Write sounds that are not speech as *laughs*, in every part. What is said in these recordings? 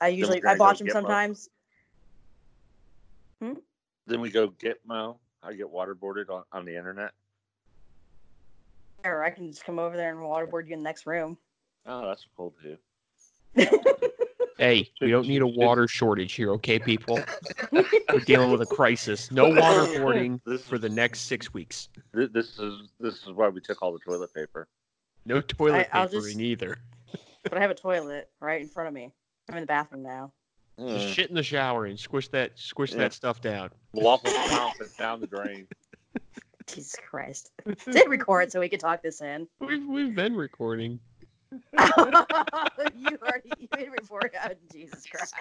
I usually I watch them get Mo? sometimes. Hmm? Then we go Gitmo. I get waterboarded on, on the internet. Or I can just come over there and waterboard you in the next room. Oh, that's cool too. *laughs* Hey, we don't need a water shortage here, okay, people? We're dealing with a crisis. No waterboarding *laughs* This for the next six weeks. Th- This is this is why we took all the toilet paper. No toilet I- I'll paper just- either. but I have a toilet right in front of me. I'm in the bathroom now. Just Mm. shit in the shower and squish that squish Yeah. that stuff down. Waffle *laughs* fountain down the drain. Jesus Christ. Did record so we could talk this in. We've we've been recording. *laughs* you already you made a report out. Jesus Christ.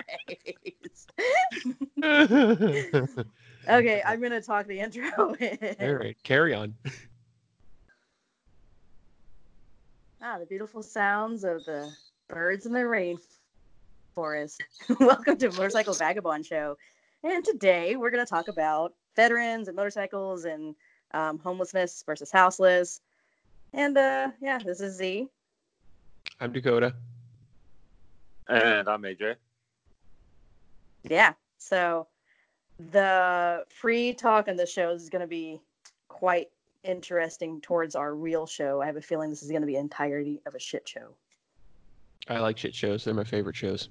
*laughs* okay, I'm gonna talk the intro. In. All right, carry on. Ah, the beautiful sounds of the birds in the rainforest. *laughs* Welcome to Motorcycle Vagabond Show. And today we're going to talk about veterans and motorcycles and um, homelessness versus houseless. And uh, yeah, this is Z. I'm Dakota. And I'm AJ. Yeah. So the free talk on this show is going to be quite interesting towards our real show. I have a feeling this is going to be entirety of a shit show. I like shit shows. They're my favorite shows.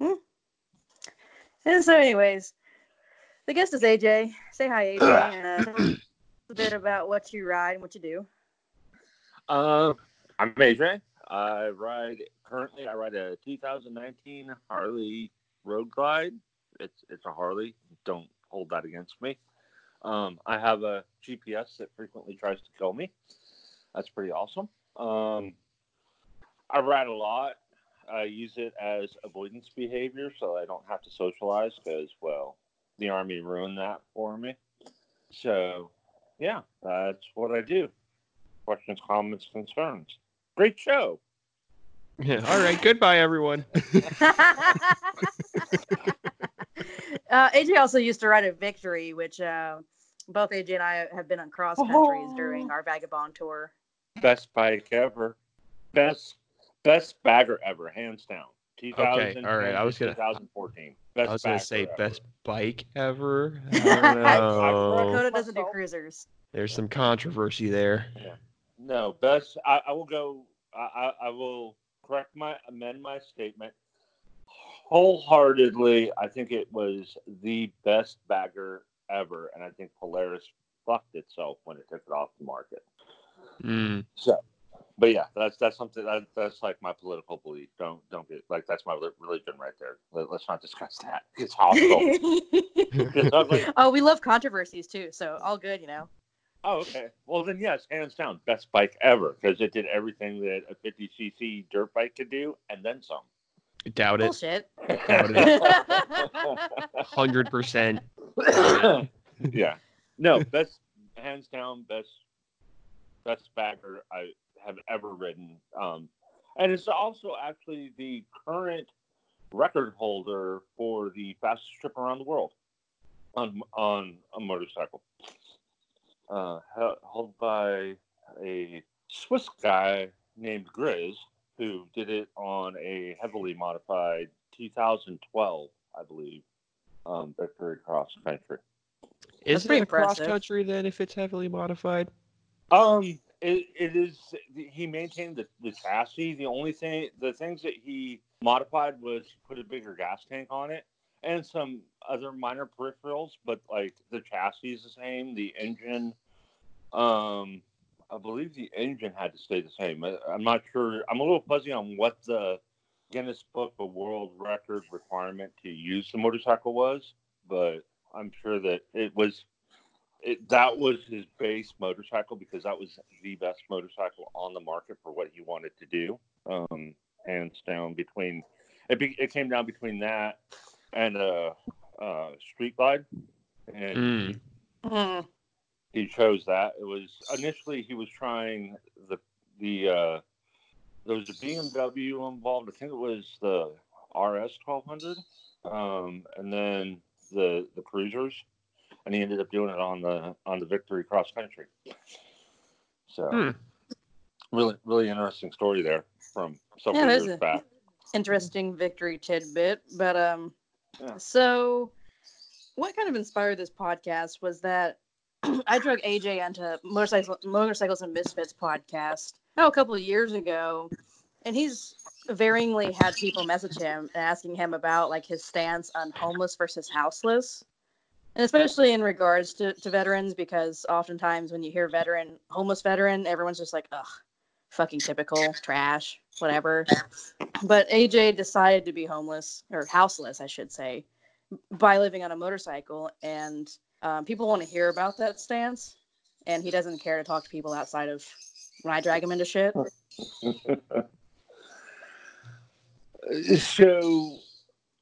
Hmm. And so, anyways, the guest is AJ. Say hi, AJ, *clears throat* and uh, tell us a bit about what you ride and what you do. Um, I'm AJ. I ride currently. I ride a 2019 Harley Road Glide. It's it's a Harley. Don't hold that against me. Um, I have a GPS that frequently tries to kill me. That's pretty awesome. Um, I ride a lot. I use it as avoidance behavior, so I don't have to socialize because, well, the army ruined that for me. So, yeah, that's what I do questions, comments, concerns. Great show. Yeah. All right. Goodbye, everyone. *laughs* uh, AJ also used to ride a Victory, which uh, both AJ and I have been on cross countries during our vagabond tour. Best bike ever. Best best bagger ever, hands down. 2010 all right, I was gonna- 2014. Best I was gonna say ever. best bike ever. *laughs* I don't know. Dakota doesn't do cruisers. There's some controversy there. No, best. I, I will go. I, I, I will correct my amend my statement. Wholeheartedly, I think it was the best bagger ever, and I think Polaris fucked itself when it took it off the market. Mm. So, but yeah, that's that's something that, that's like my political belief. Don't don't get like that's my religion right there. Let, us not discuss that. It's hostile. *laughs* It's *laughs* oh, we love controversies too, so all good, you know. Oh, okay. Well, then yes, hands down, best bike ever because it did everything that a 50cc dirt bike could do, and then some. Doubt it. Bullshit. Doubt it. *laughs* Hundred percent. yeah. No, best hands down best best bagger I have ever ridden. Um, and it's also actually the current record holder for the fastest trip around the world on on a motorcycle. Uh, held- held by a Swiss guy named Grizz, who did it on a heavily modified 2012, I believe, um, Victory Cross Country. Is pretty it cross country then if it's heavily modified? Um, it, it is. He maintained the, the chassis. The only thing, the things that he modified was put a bigger gas tank on it and some other minor peripherals. But like the chassis is the same. The engine, um, I believe the engine had to stay the same. I, I'm not sure. I'm a little fuzzy on what the Guinness Book of World Record requirement to use the motorcycle was, but I'm sure that it was it, that was his base motorcycle because that was the best motorcycle on the market for what he wanted to do. Um, hands down between it, be, it came down between that and a uh, uh, street glide, and Mm. He chose that. It was initially he was trying the the uh, there was a BMW involved. I think it was the RS twelve hundred, um, and then the the cruisers, and he ended up doing it on the on the Victory Cross Country. So Hmm. really really interesting story there from several Yeah, it is years back. interesting victory tidbit. But um, Yeah. so what kind of inspired this podcast was that *clears throat* I drug AJ into motorcycles, motorcycles and misfits podcast oh, a couple of years ago, and he's varyingly had people message him asking him about like his stance on homeless versus houseless. And especially in regards to, to veterans, because oftentimes when you hear veteran, homeless veteran, everyone's just like, ugh, fucking typical, trash, whatever. But AJ decided to be homeless, or houseless, I should say, by living on a motorcycle. And um, people want to hear about that stance. And he doesn't care to talk to people outside of when I drag him into shit. *laughs* so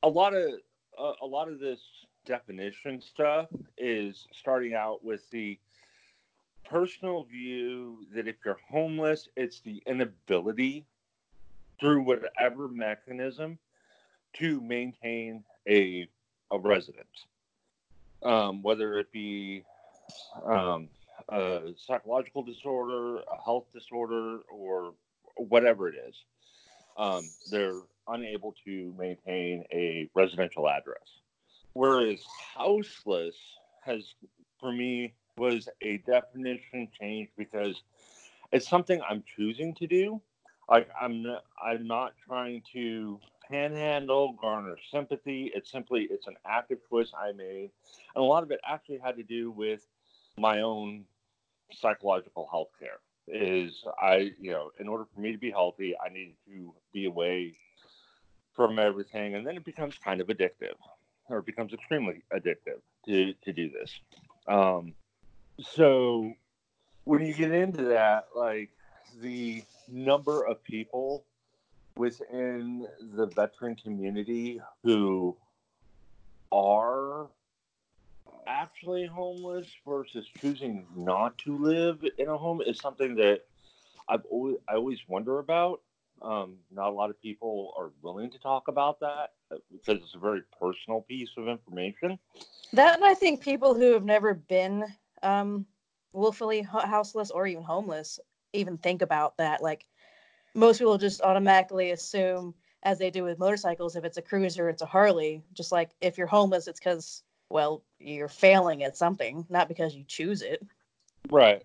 a lot of uh, a lot of this definition stuff is starting out with the personal view that if you're homeless it's the inability through whatever mechanism to maintain a a residence um, whether it be um, a psychological disorder a health disorder or whatever it is um, they're unable to maintain a residential address. Whereas houseless has, for me, was a definition change because it's something I'm choosing to do. Like I'm I'm not trying to panhandle, garner sympathy. It's simply it's an active choice I made, and a lot of it actually had to do with my own psychological health care is I, you know, in order for me to be healthy, I needed to be away from everything, and then it becomes kind of addictive, or becomes extremely addictive to to do this. Um, so when you get into that, like the number of people within the veteran community who are actually homeless versus choosing not to live in a home is something that I've always I always wonder about. Um, not a lot of people are willing to talk about that uh, because it's a very personal piece of information. That and I think people who have never been um, willfully houseless or even homeless even think about that. Like most people just automatically assume, as they do with motorcycles, if it's a cruiser, it's a Harley. Just like if you're homeless, it's because well you're failing at something, not because you choose it. Right.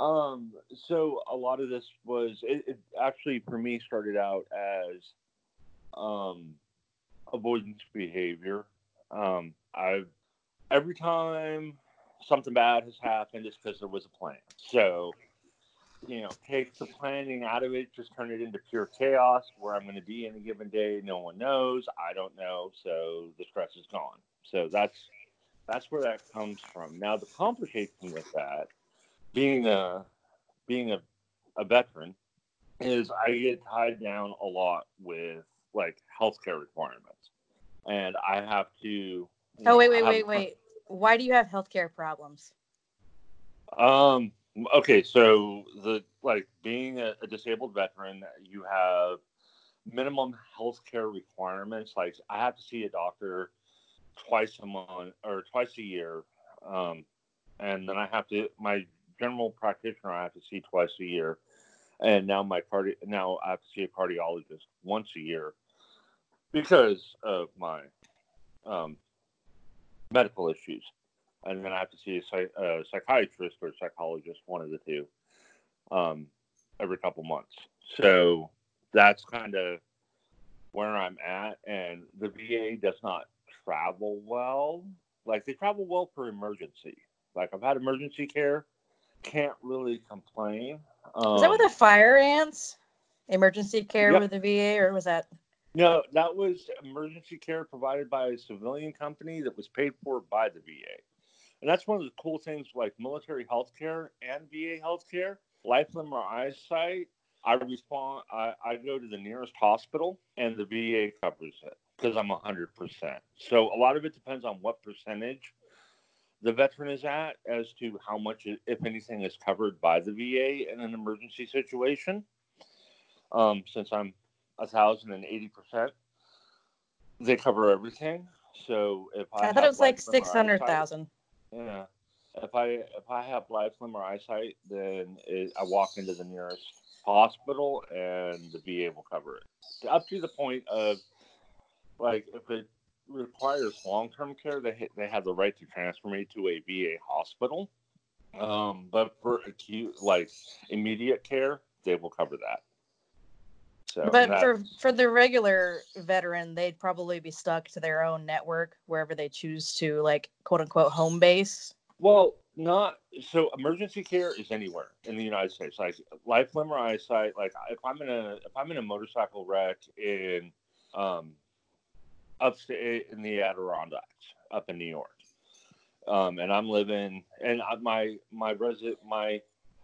Um, so a lot of this was it, it actually for me started out as um, avoidance behavior. Um, I've every time something bad has happened, it's because there was a plan. So, you know, take the planning out of it, just turn it into pure chaos where I'm going to be in a given day. No one knows. I don't know. So the stress is gone. So that's that's where that comes from. Now the complication with that, being a being a, a veteran, is I get tied down a lot with like healthcare requirements, and I have to. Oh know, wait, wait, wait, wait. Why do you have healthcare problems? Um. Okay. So the like being a, a disabled veteran, you have minimum health care requirements. Like I have to see a doctor twice a month or twice a year, um, and then I have to my general practitioner I have to see twice a year, and now my cardi now I have to see a cardiologist once a year because of my um, medical issues and then I have to see a, a psychiatrist or a psychologist, one of the two, um, every couple months. So that's kind of where I'm at. And the VA does not travel well. Like they travel well for emergency. Like I've had emergency care, can't really complain. Um, Is that with the fire ants? Emergency care Yep. with the VA, or was that? no, that was emergency care provided by a civilian company that was paid for by the VA. And that's one of the cool things like military health care and VA health care. Life Limb or eyesight, I respond, I, I go to the nearest hospital and the VA covers it because I'm 100%. So a lot of it depends on what percentage the veteran is at as to how much, if anything, is covered by the VA in an emergency situation. Um, since I'm a thousand and eighty percent, they cover everything. So if I, I, thought it was like life limb or six hundred thousand. yeah. if I if I have life, limb, or eyesight, then it, I walk into the nearest hospital and the VA will cover it. Up to the point of like if it requires long term care, they they have the right to transfer me to a VA hospital. Um, but for acute like immediate care, they will cover that. So but for for the regular veteran, they'd probably be stuck to their own network wherever they choose to like quote unquote home base. Well, not so. Emergency care is anywhere in the United States. Like life, limb, or eyesight. Like if I'm in a if I'm in a motorcycle wreck in um, upstate in the Adirondacks, up in New York, um, and I'm living and my my resident my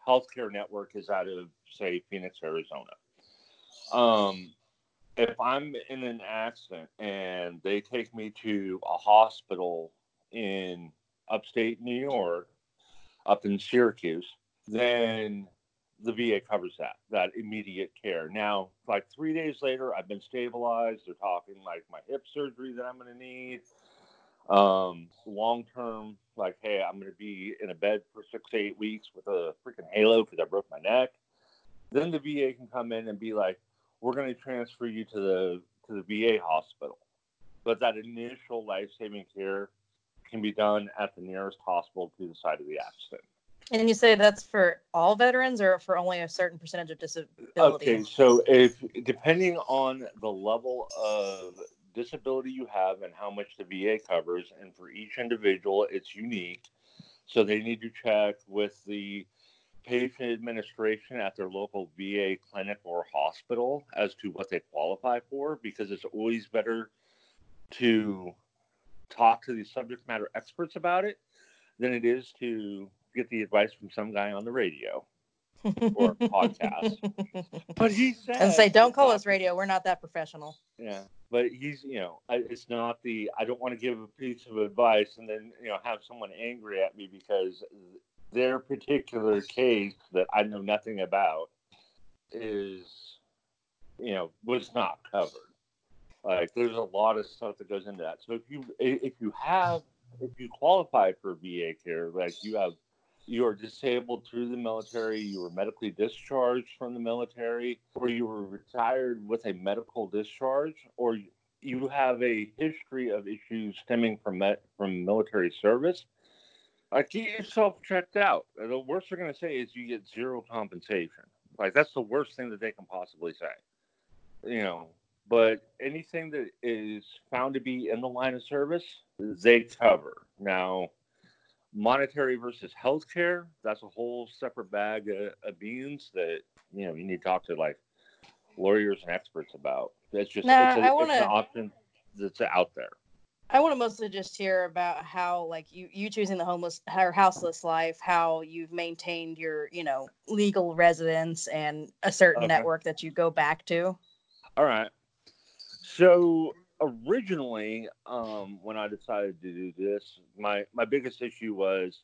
healthcare network is out of say Phoenix, Arizona. Um, if I'm in an accident and they take me to a hospital in upstate New York, up in Syracuse, then the VA covers that, that immediate care. Now, like three days later, I've been stabilized. They're talking like my hip surgery that I'm going to need. Um, long term, like, hey, I'm going to be in a bed for six eight weeks with a freaking halo because I broke my neck. Then the VA can come in and be like, we're going to transfer you to the to the VA hospital. But that initial life saving care can be done at the nearest hospital to the site of the accident. And you say that's for all veterans or for only a certain percentage of disability? Okay, so if depending on the level of disability you have and how much the VA covers, and for each individual, it's unique. So they need to check with the patient administration at their local VA clinic or hospital as to what they qualify for because it's always better to talk to the subject matter experts about it than it is to get the advice from some guy on the radio *laughs* or podcast. But he said, *laughs* and say, "Don't call us radio. We're not that professional." Yeah, but he's, you know, it's not the. I don't want to give a piece of advice and then, you know, have someone angry at me because their particular case that I know nothing about is, you know, was not covered. Like there's a lot of stuff that goes into that. So if you if you have if you qualify for VA care, like you have you are disabled through the military, you were medically discharged from the military, or you were retired with a medical discharge, or you have a history of issues stemming from that from military service, like get yourself checked out. The worst they're going to say is you get zero compensation. Like that's the worst thing that they can possibly say. You know, but anything that is found to be in the line of service, they cover. Now, monetary versus healthcare, that's a whole separate bag of, of beans that you know you need to talk to like lawyers and experts about. It's just nah, it's, a, wanna, it's an option that's out there. I want to mostly just hear about how, like, you you choosing the homeless or houseless life, how you've maintained your, you know, legal residence and a certain okay. network that you go back to. All right. So originally, um, when I decided to do this, my my biggest issue was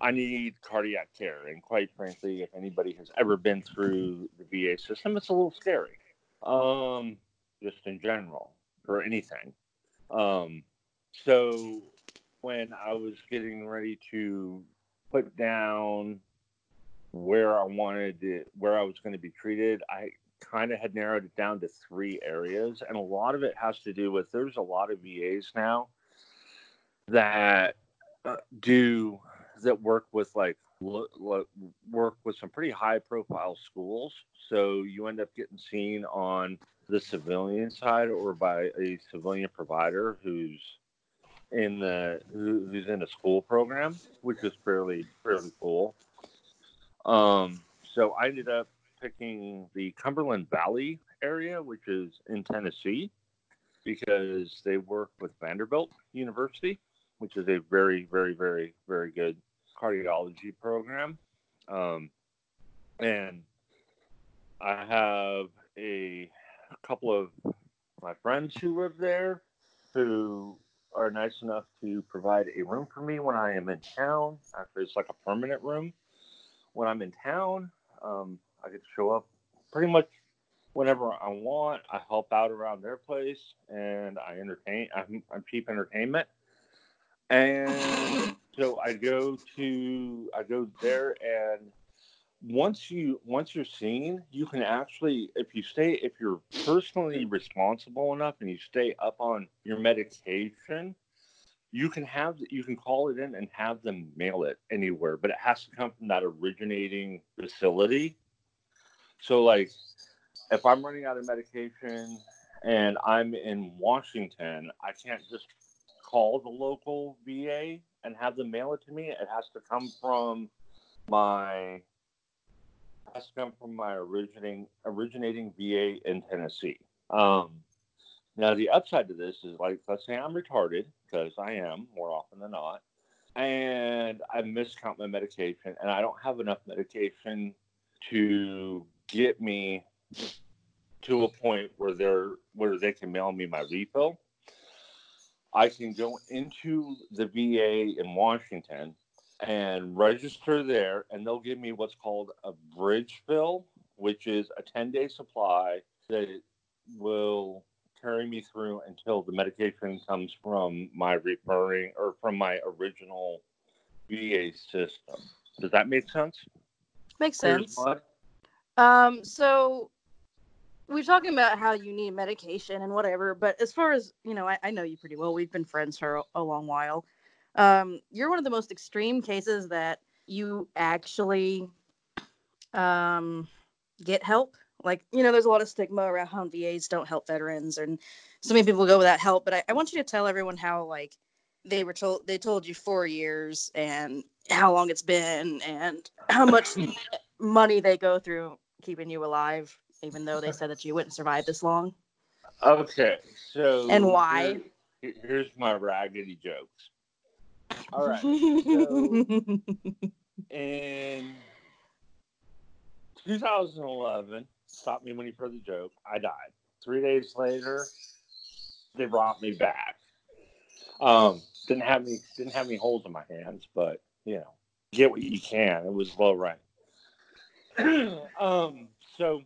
I need cardiac care, and quite frankly, if anybody has ever been through the VA system, it's a little scary. Um, just in general, for anything. Um, so when I was getting ready to put down where I wanted it, where I was going to be treated, I kind of had narrowed it down to three areas, and a lot of it has to do with there's a lot of VAs now that uh, do that work with like work with some pretty high profile schools. So you end up getting seen on the civilian side or by a civilian provider who's in the who, who's in a school program, which is fairly fairly cool. Um, so I ended up picking the Cumberland Valley area, which is in Tennessee, because they work with Vanderbilt University, which is a very very very very good cardiology program. Um, and I have a a couple of my friends who live there who are nice enough to provide a room for me when I am in town. Actually, it's like a permanent room. When I'm in town, um, I get to show up pretty much whenever I want. I help out around their place and I entertain. I'm, I'm cheap entertainment. And so I go to I go there and once you once you're seen, you can actually if you stay if you're personally responsible enough and you stay up on your medication, you can have you can call it in and have them mail it anywhere, but it has to come from that originating facility. So like if I'm running out of medication and I'm in Washington, I can't just call the local VA and have them mail it to me. It has to come from my has to come from my originating originating VA in Tennessee. Um, now the upside to this is like let's say I'm retarded because I am more often than not, and I miscount my medication and I don't have enough medication to get me to a point where they're where they can mail me my refill. I can go into the VA in Washington and register there, and they'll give me what's called a bridge fill, which is a 10 day supply that will carry me through until the medication comes from my referring or from my original VA system. Does that make sense? Makes sense. Um, so we're talking about how you need medication and whatever, but as far as you know, I, I know you pretty well. We've been friends for a, a long while. Um, you're one of the most extreme cases that you actually um, get help. Like, you know, there's a lot of stigma around how VAs don't help veterans, and so many people go without help. But I, I want you to tell everyone how, like, they were told they told you four years and how long it's been and how much *clears throat* money they go through keeping you alive, even though they said that you wouldn't survive this long. Okay, so and why? Here, here's my raggedy jokes. All right. So *laughs* in 2011, stop me when you heard the joke. I died. Three days later, they brought me back. Um, didn't have any didn't have any holes in my hands, but you know, get what you can. It was low rank. *clears throat* um, so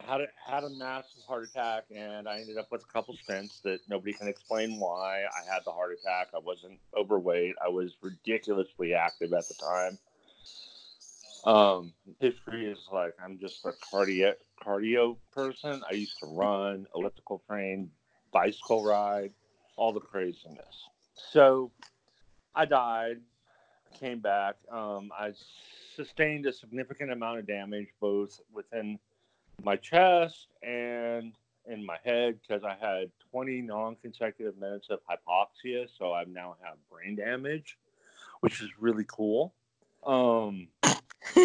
had a, had a massive heart attack, and I ended up with a couple stents that nobody can explain why I had the heart attack. I wasn't overweight. I was ridiculously active at the time. Um, history is like I'm just a cardio cardio person. I used to run, elliptical train, bicycle ride, all the craziness. So I died, came back. Um, I sustained a significant amount of damage both within my chest and in my head because I had 20 non-consecutive minutes of hypoxia, so I now have brain damage, which is really cool. Um, *laughs*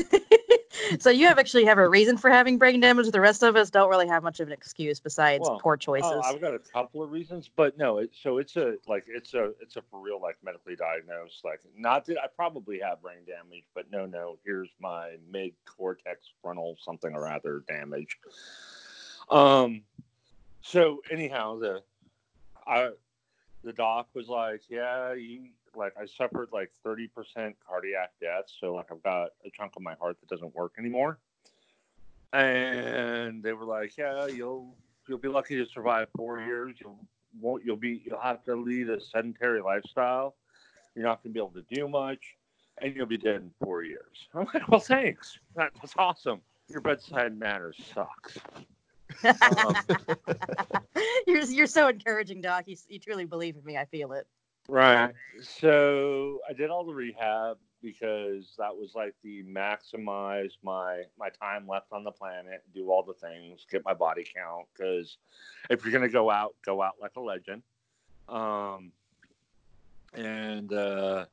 so you have actually have a reason for having brain damage. The rest of us don't really have much of an excuse besides well, poor choices. Oh, I've got a couple of reasons, but no. It, so it's a like it's a it's a for real like medically diagnosed like not that I probably have brain damage, but no, no. Here's my mid cortex frontal something or other damage. Um. So anyhow, the I the doc was like, yeah, you like I suffered like 30% cardiac death. So like I've got a chunk of my heart that doesn't work anymore. And they were like, yeah, you'll you'll be lucky to survive four years. You'll won't you'll be you'll have to lead a sedentary lifestyle. You're not gonna be able to do much, and you'll be dead in four years. I'm like, well, thanks. That, that's awesome. Your bedside manner sucks. *laughs* um, you're you're so encouraging, Doc. You, you truly believe in me. I feel it. Right. So I did all the rehab because that was like the maximize my my time left on the planet, do all the things, get my body count. Because if you're gonna go out, go out like a legend. Um, and uh,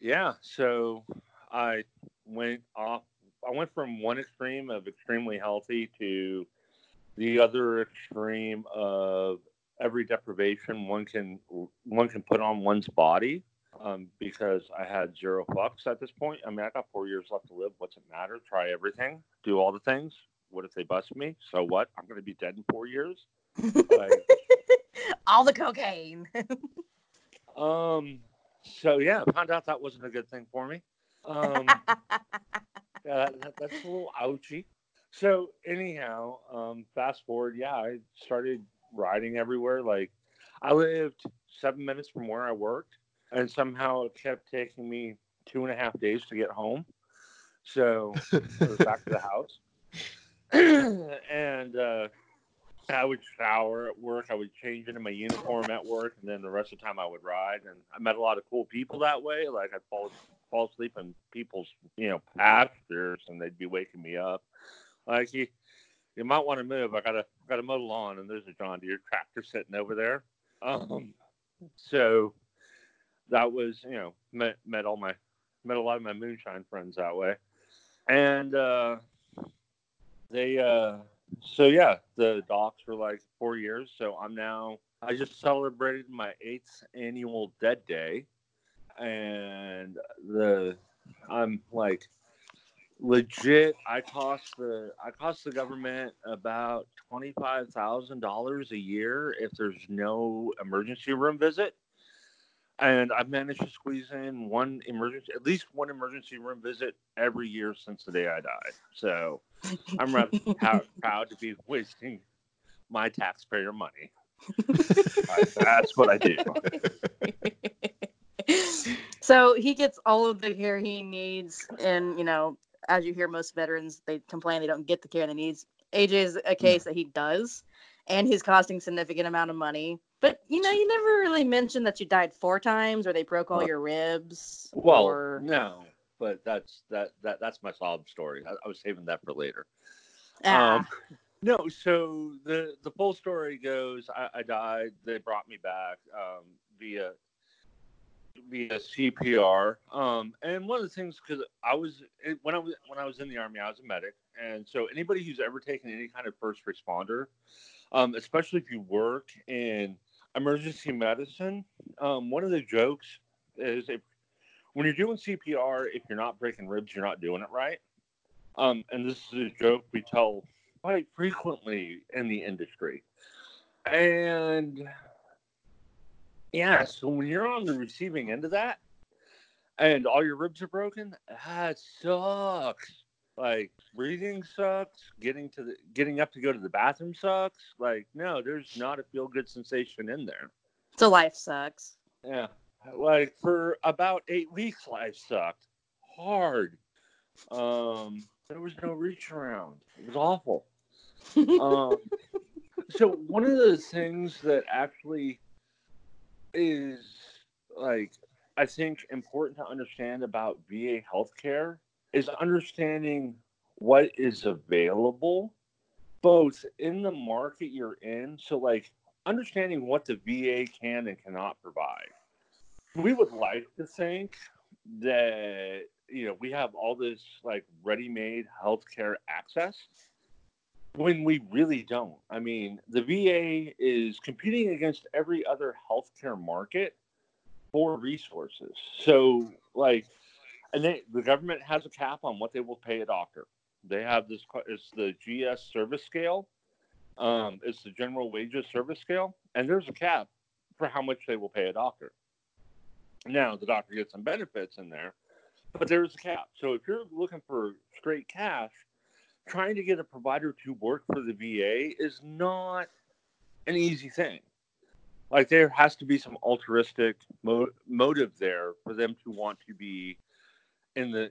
yeah, so I went off. I went from one extreme of extremely healthy to the other extreme of every deprivation one can one can put on one's body um, because I had zero fucks at this point. I mean, I got four years left to live. What's it matter? Try everything, do all the things. What if they bust me? So what? I'm going to be dead in four years. Like, *laughs* all the cocaine. *laughs* um. So yeah, found out that wasn't a good thing for me. Um. *laughs* yeah, that, that's a little ouchy. So anyhow, um, fast forward, yeah, I started riding everywhere. Like I lived seven minutes from where I worked, and somehow it kept taking me two and a half days to get home. So I was back to the *laughs* house, *clears throat* and uh, I would shower at work. I would change into my uniform at work, and then the rest of the time I would ride. And I met a lot of cool people that way. Like I'd fall fall asleep in people's you know pastures, and they'd be waking me up. Like you, you might want to move. I gotta gotta mow the lawn, and there's a John Deere tractor sitting over there. Um, so that was you know met met all my met a lot of my moonshine friends that way, and uh, they uh, so yeah the docs were like four years. So I'm now I just celebrated my eighth annual Dead Day, and the I'm like legit i cost the i cost the government about $25000 a year if there's no emergency room visit. And i've managed to squeeze in one emergency at least one emergency room visit every year since the day i died. So i'm rather *laughs* proud, proud to be wasting my taxpayer money. That's what i do. *laughs* So he gets all of the care he needs and you know as you hear most veterans they complain they don't get the care they need. Aj is a case that he does and he's costing significant amount of money. But you know you never really mentioned that you died four times or they broke all your ribs well or... no but that's that that that's my sob story. I, I was saving that for later. Ah. um no so the the full story goes i, I died. They brought me back um via via CPR. Um, and one of the things because I was when I was when I was in the army, I was a medic, and so anybody who's ever taken any kind of first responder, um, especially if you work in emergency medicine, um, one of the jokes is if when you're doing CPR, if you're not breaking ribs, you're not doing it right. Um, and this is a joke we tell quite frequently in the industry. And yeah, so when you're on the receiving end of that and all your ribs are broken, that sucks. Like breathing sucks, getting to the getting up to go to the bathroom sucks. Like, no, there's not a feel good sensation in there. so life sucks Yeah. Like for about eight weeks life sucked. Hard. Um there was no reach around. It was awful. *laughs* um, so one of the things that actually is like I think important to understand about VA healthcare is understanding what is available both in the market you're in. So like understanding what the VA can and cannot provide. We would like to think that you know we have all this like ready-made healthcare access when we really don't. I mean, the VA is competing against every other healthcare market for resources. So, like, and they, the government has a cap on what they will pay a doctor. They have this, it's the GS service scale, um, it's the general wages service scale, and there's a cap for how much they will pay a doctor. Now, the doctor gets some benefits in there, but there's a cap. So, if you're looking for straight cash, trying to get a provider to work for the VA is not an easy thing. Like there has to be some altruistic mo- motive there for them to want to be in the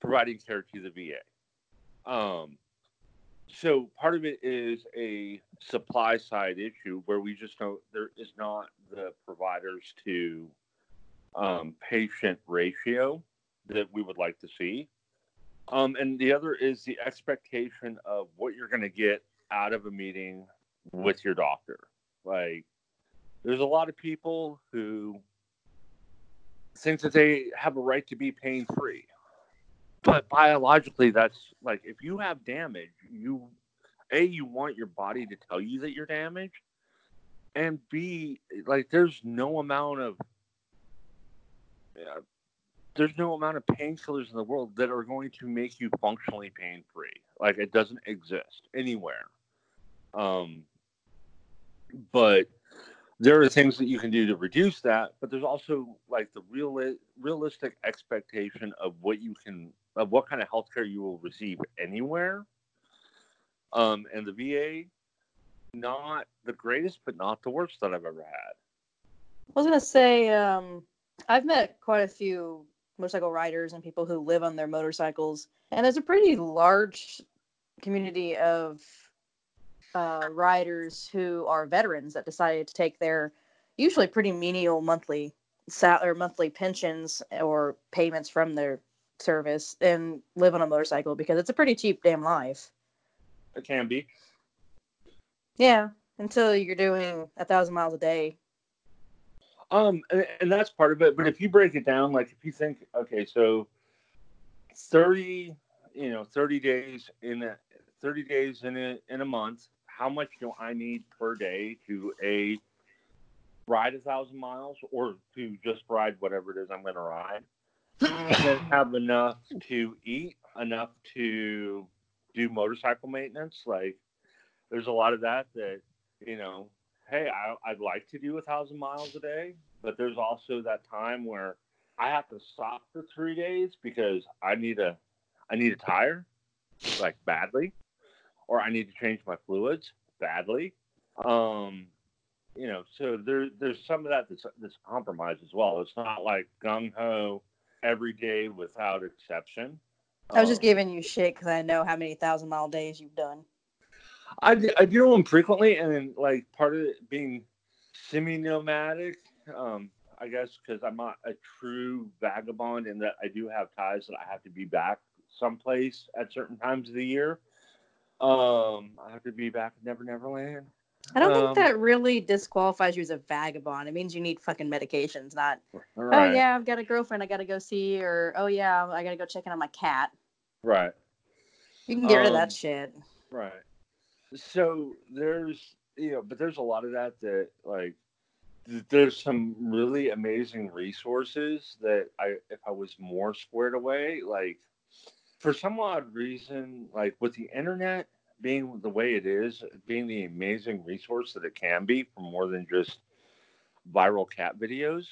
providing care to the VA. Um, so part of it is a supply side issue where we just know there is not the providers to um, patient ratio that we would like to see. Um, and the other is the expectation of what you're going to get out of a meeting with your doctor. Like, there's a lot of people who think that they have a right to be pain free. But biologically, that's like if you have damage, you A, you want your body to tell you that you're damaged. And B, like, there's no amount of uh, there's no amount of painkillers in the world that are going to make you functionally pain free. Like it doesn't exist anywhere. Um, but there are things that you can do to reduce that. But there's also like the real realistic expectation of what you can of what kind of healthcare you will receive anywhere. Um, and the VA, not the greatest, but not the worst that I've ever had. I was gonna say, um, I've met quite a few motorcycle riders and people who live on their motorcycles, and there's a pretty large community of uh, riders who are veterans that decided to take their usually pretty menial monthly sal- or monthly pensions or payments from their service and live on a motorcycle because it's a pretty cheap damn life. It can be. Yeah, until you're doing a thousand miles a day. Um, and, and that's part of it. But if you break it down, like if you think, okay, so thirty, you know, thirty days in a thirty days in a in a month, how much do I need per day to a ride a thousand miles or to just ride whatever it is I'm going to ride? and *laughs* then have enough to eat, enough to do motorcycle maintenance. Like, there's a lot of that that, you know, hey, I, I'd like to do a thousand miles a day, but there's also that time where I have to stop for three days because I need a, I need a tire, like badly, or I need to change my fluids badly. Um, you know, so there, there's some of that that's, that's compromised as well. It's not like gung ho every day without exception. I was just Um, giving you shit because I know how many thousand mile days you've done. I, I do them frequently, and like part of it being semi-nomadic, um, I guess, because I'm not a true vagabond in that I do have ties that I have to be back someplace at certain times of the year. Um, I have to be back at Never Never Land. I don't Um, think that really disqualifies you as a vagabond. It means you need fucking medications, not Right, oh yeah, I've got a girlfriend I gotta go see, or oh yeah, I gotta go check in on my cat. right, You can get rid of Um, that shit. right. So there's you know, but there's a lot of that that like there's some really amazing resources that I if I was more squared away, like for some odd reason, like with the internet being the way it is, being the amazing resource that it can be for more than just viral cat videos.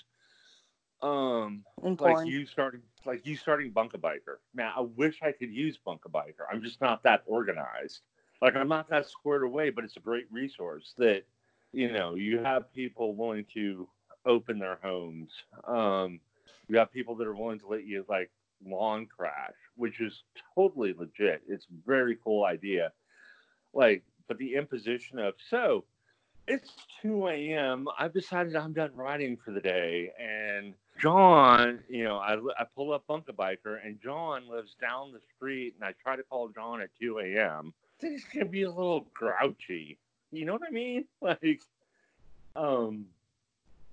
Um, like you starting like you starting Bunka Biker. Man, I wish I could use Bunka Biker. I'm just not that organized. Like I'm not that squared away, but it's a great resource that you know you have people willing to open their homes. Um, you have people that are willing to let you like lawn crash, which is totally legit. It's a very cool idea. Like, but the imposition of so it's 2 a.m. I've decided I'm done riding for the day. And John, you know, I, I pull up Bunka Biker, and John lives down the street, and I try to call John at 2 a.m. I think it's going to be a little grouchy. You know what I mean? *laughs* Like, um,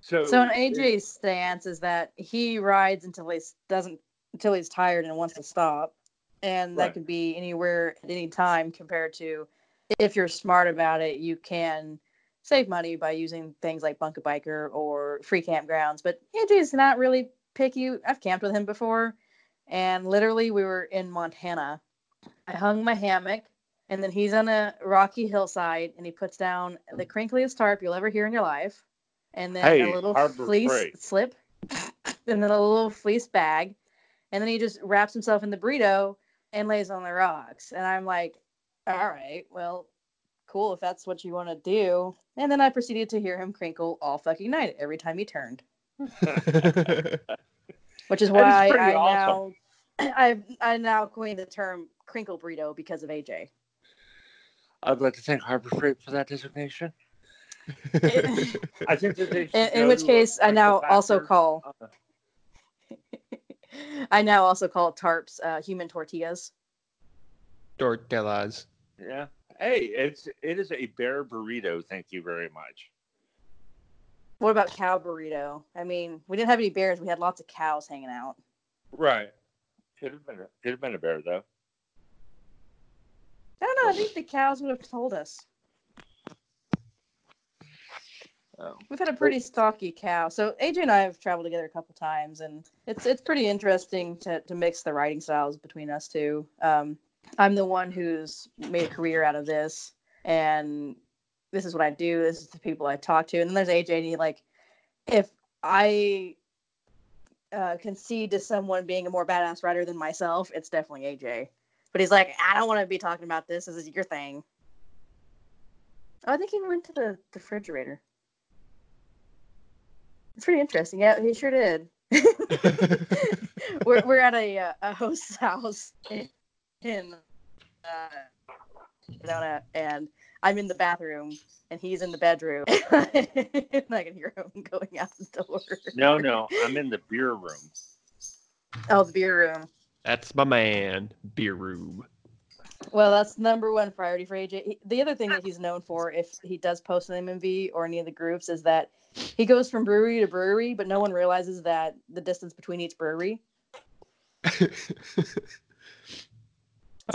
so. So it- AJ's stance is that he rides until he doesn't until he's tired and wants to stop, and that Right. could be anywhere at any time. Compared to if you're smart about it, you can save money by using things like Bunka Biker or free campgrounds. But AJ's not really picky. I've camped with him before, and literally we were in Montana. I hung my hammock. And then he's on a rocky hillside, and he puts down the crinkliest tarp you'll ever hear in your life, and then Hey, a little Harbor fleece Freight. slip, *laughs* and then a little fleece bag, and then he just wraps himself in the burrito and lays on the rocks. And I'm like, all right, well, cool if that's what you want to do. And then I proceeded to hear him crinkle all fucking night every time he turned, *laughs* which is is why pretty I awesome. now *clears throat* I I now coined the term crinkle burrito because of AJ. I'd like to thank Harbor Freight for that designation. *laughs* I think that they should In, in go which to a case, I now Crinkle also Factor. call Uh, *laughs* I now also call tarps uh, human tortillas. Tortillas. Yeah. Hey, it's it is a bear burrito. Thank you very much. What about cow burrito? I mean, we didn't have any bears. We had lots of cows hanging out. Right. Could have been a, could have been a bear though. I don't know. I think the cows would have told us. Oh. We've had a pretty stocky cow. So AJ and I have traveled together a couple times, and it's it's pretty interesting to to mix the writing styles between us two. Um, I'm the one who's made a career out of this, and this is what I do. This is the people I talk to, and then there's AJ. And he like, if I uh, concede to someone being a more badass writer than myself, it's definitely AJ. But he's like, I don't want to be talking about this. This is your thing. Oh, I think he went to the, the refrigerator. It's pretty interesting. Yeah, he sure did. *laughs* *laughs* we're we're at a uh, a host's house in, in uh, Arizona, and I'm in the bathroom, and he's in the bedroom, and *laughs* I can hear him going out the door. No, no, I'm in the beer room. Oh, the beer room. That's my man, Beer Room. Well, that's number one priority for AJ. He- The other thing that he's known for, if he does post an MMV or any of the groups, is that he goes from brewery to brewery, but no one realizes that the distance between each brewery. *laughs* I'm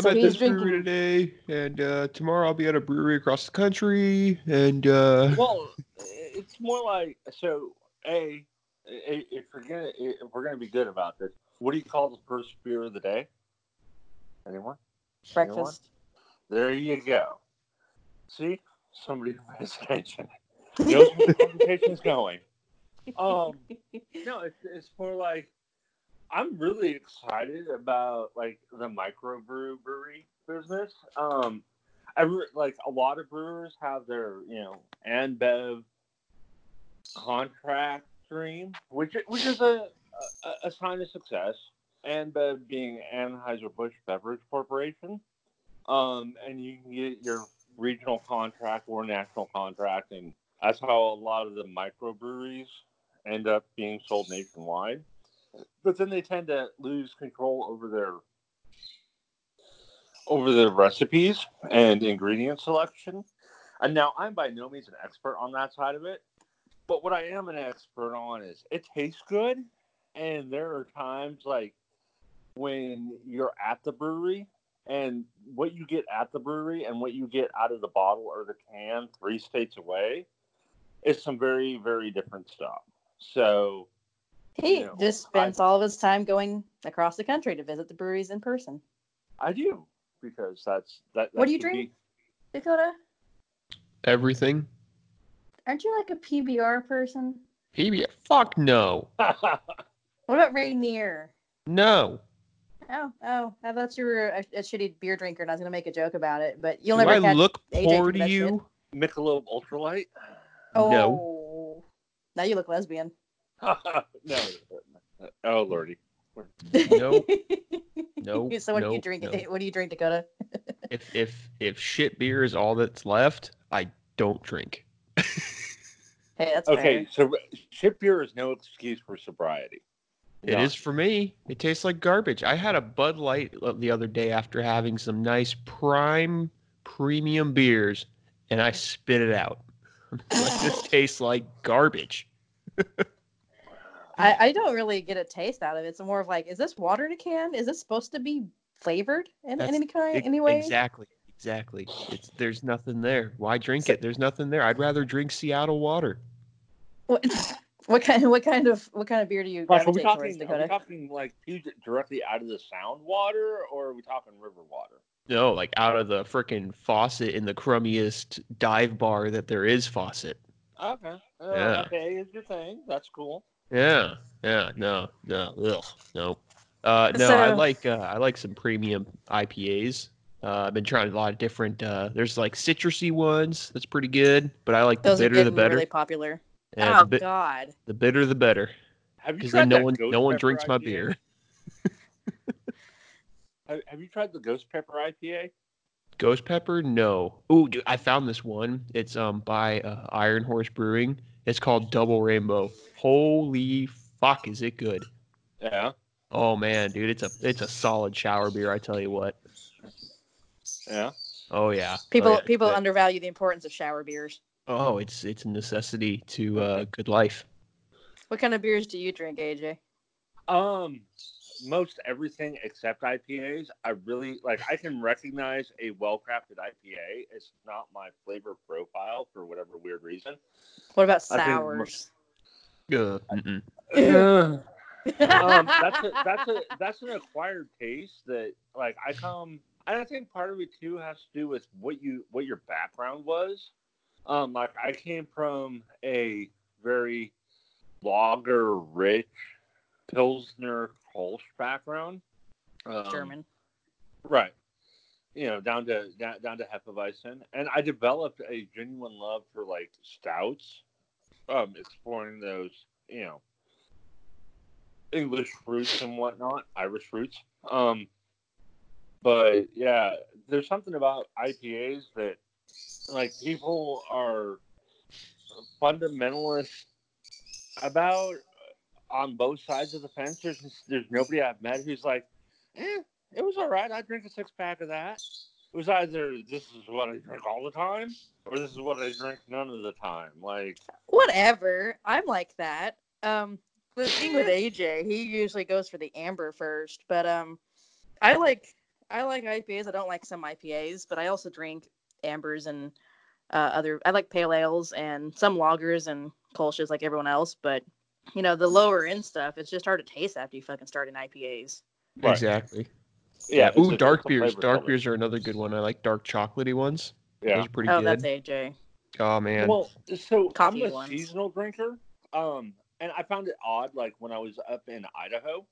So at he's this brewery today, and uh, tomorrow I'll be at a brewery across the country, and uh, Well, it's more like so. A, if we're gonna if we're gonna be good about this, what do you call the first beer of the day? Anyone? Anyone? Breakfast. There you go. See, somebody *laughs* pays attention. *laughs* Knows where the conversation is going. Um, no, it's it's more like I'm really excited about like the microbrew brewery business. Um, I re- like a lot of brewers have their you know AnBev contract stream, which which is a a, a sign of success. AnBev being Anheuser Busch Beverage Corporation, um, and you can get your regional contract or national contract, and that's how a lot of the microbreweries end up being sold nationwide. But then they tend to lose control over their over their recipes and ingredient selection. And now I'm by no means an expert on that side of it, but what I am an expert on is it tastes good, and there are times like when you're at the brewery and what you get at the brewery and what you get out of the bottle or the can three states away is some very very different stuff. So He you know, just spends all of his time going across the country to visit the breweries in person. I do because that's that. What do you should drink? Dakota, everything. aren't you like a PBR person? PBR. Fuck no, be- *laughs* What about Rainier? no. Oh, oh, I thought you were a, a shitty beer drinker, and I was gonna make a joke about it, but you'll Do never I catch look AJ poor do to that you? Michelob Ultralight. Oh, No. now you look lesbian. *laughs* no. Oh lordy. Nope. *laughs* No. so what do you drink? no. What do you drink, Dakota? *laughs* If if if shit beer is all that's left, I don't drink. Hey, that's Okay, fair. so shit beer is no excuse for sobriety. It is for me. It tastes like garbage. I had a Bud Light the other day after having some nice prime premium beers, and I spit it out. *laughs* like this *laughs* tastes like garbage. I, I don't really get a taste out of it. It's more of like, is this water in a can? Is this supposed to be flavored in, That's any kind, anyway? Exactly. Exactly. It's there's nothing there. Why drink So- it? There's nothing there. I'd rather drink Seattle water. *laughs* What, what kind? What kind of? What kind of beer do you Like, are we gravitate towards, talking? Are we Dakota? talking like pulled directly out of the sound water, or are we talking river water? No, like out of the frickin' faucet in the crummiest dive bar that there is faucet. Okay. Uh, Yeah. Okay, is your thing. That's cool. Yeah, yeah, no, no, ugh, no. Uh, no, I like uh, I like some premium IPAs. Uh, I've been trying a lot of different. Uh, there's like citrusy ones that's pretty good, but I like the Those are bitter the getting better. really popular. Yeah, oh the, bit, God! the bitter the better, Have you because tried then no one no one pepper drinks my beer. *laughs* Have, have you tried the ghost pepper IPA? Ghost pepper, no. Ooh, dude, I found this one. It's um by uh, Iron Horse Brewing. It's called Double Rainbow. Holy fuck, is it good? Yeah. Oh man, dude, it's a it's a solid shower beer. I tell you what. Yeah. Oh yeah. Oh, People yeah, people it's- undervalue the importance of shower beers. Oh, it's it's a necessity to uh, good life. What kind of beers do you drink, AJ? Um, most everything except IPAs. I really like. I can recognize a well-crafted IPA. It's not my flavor profile for whatever weird reason. What about I think sours? Uh, *laughs* um, *laughs* that's a, that's a that's an acquired taste that like I come. And I think part of it too has to do with what you what your background was. Um, like I came from a very lager rich pilsner Kolsch background. Um, German. Right. You know, down to down, down to Hefeweizen, and I developed a genuine love for like stouts, um, exploring those, you know, English fruits and whatnot, Irish fruits. Um, but yeah, there's something about IPAs that like people are fundamentalist about on both sides of the fence. There's there's nobody I've met who's like, eh, it was all right. I drink a six pack of that. It was either this is what I drink all the time, or this is what I drink none of the time. Like Whatever. I'm like that. Um, the thing with AJ, he usually goes for the amber first, but um, I like I like IPAs. I don't like some IPAs, but I also drink ambers and uh, other. I like pale ales and some lagers and kolsches like everyone else. But you know, the lower end stuff, it's just hard to taste after you fucking start in IPAs. Right. Exactly. yeah, Ooh, it's a- dark beers. Dark beers are another good one. I like dark chocolatey ones. Yeah. Those are pretty oh, good. that's AJ. Oh man. Well, so Coffee I'm a ones. seasonal drinker, um, and I found it odd, like when I was up in Idaho.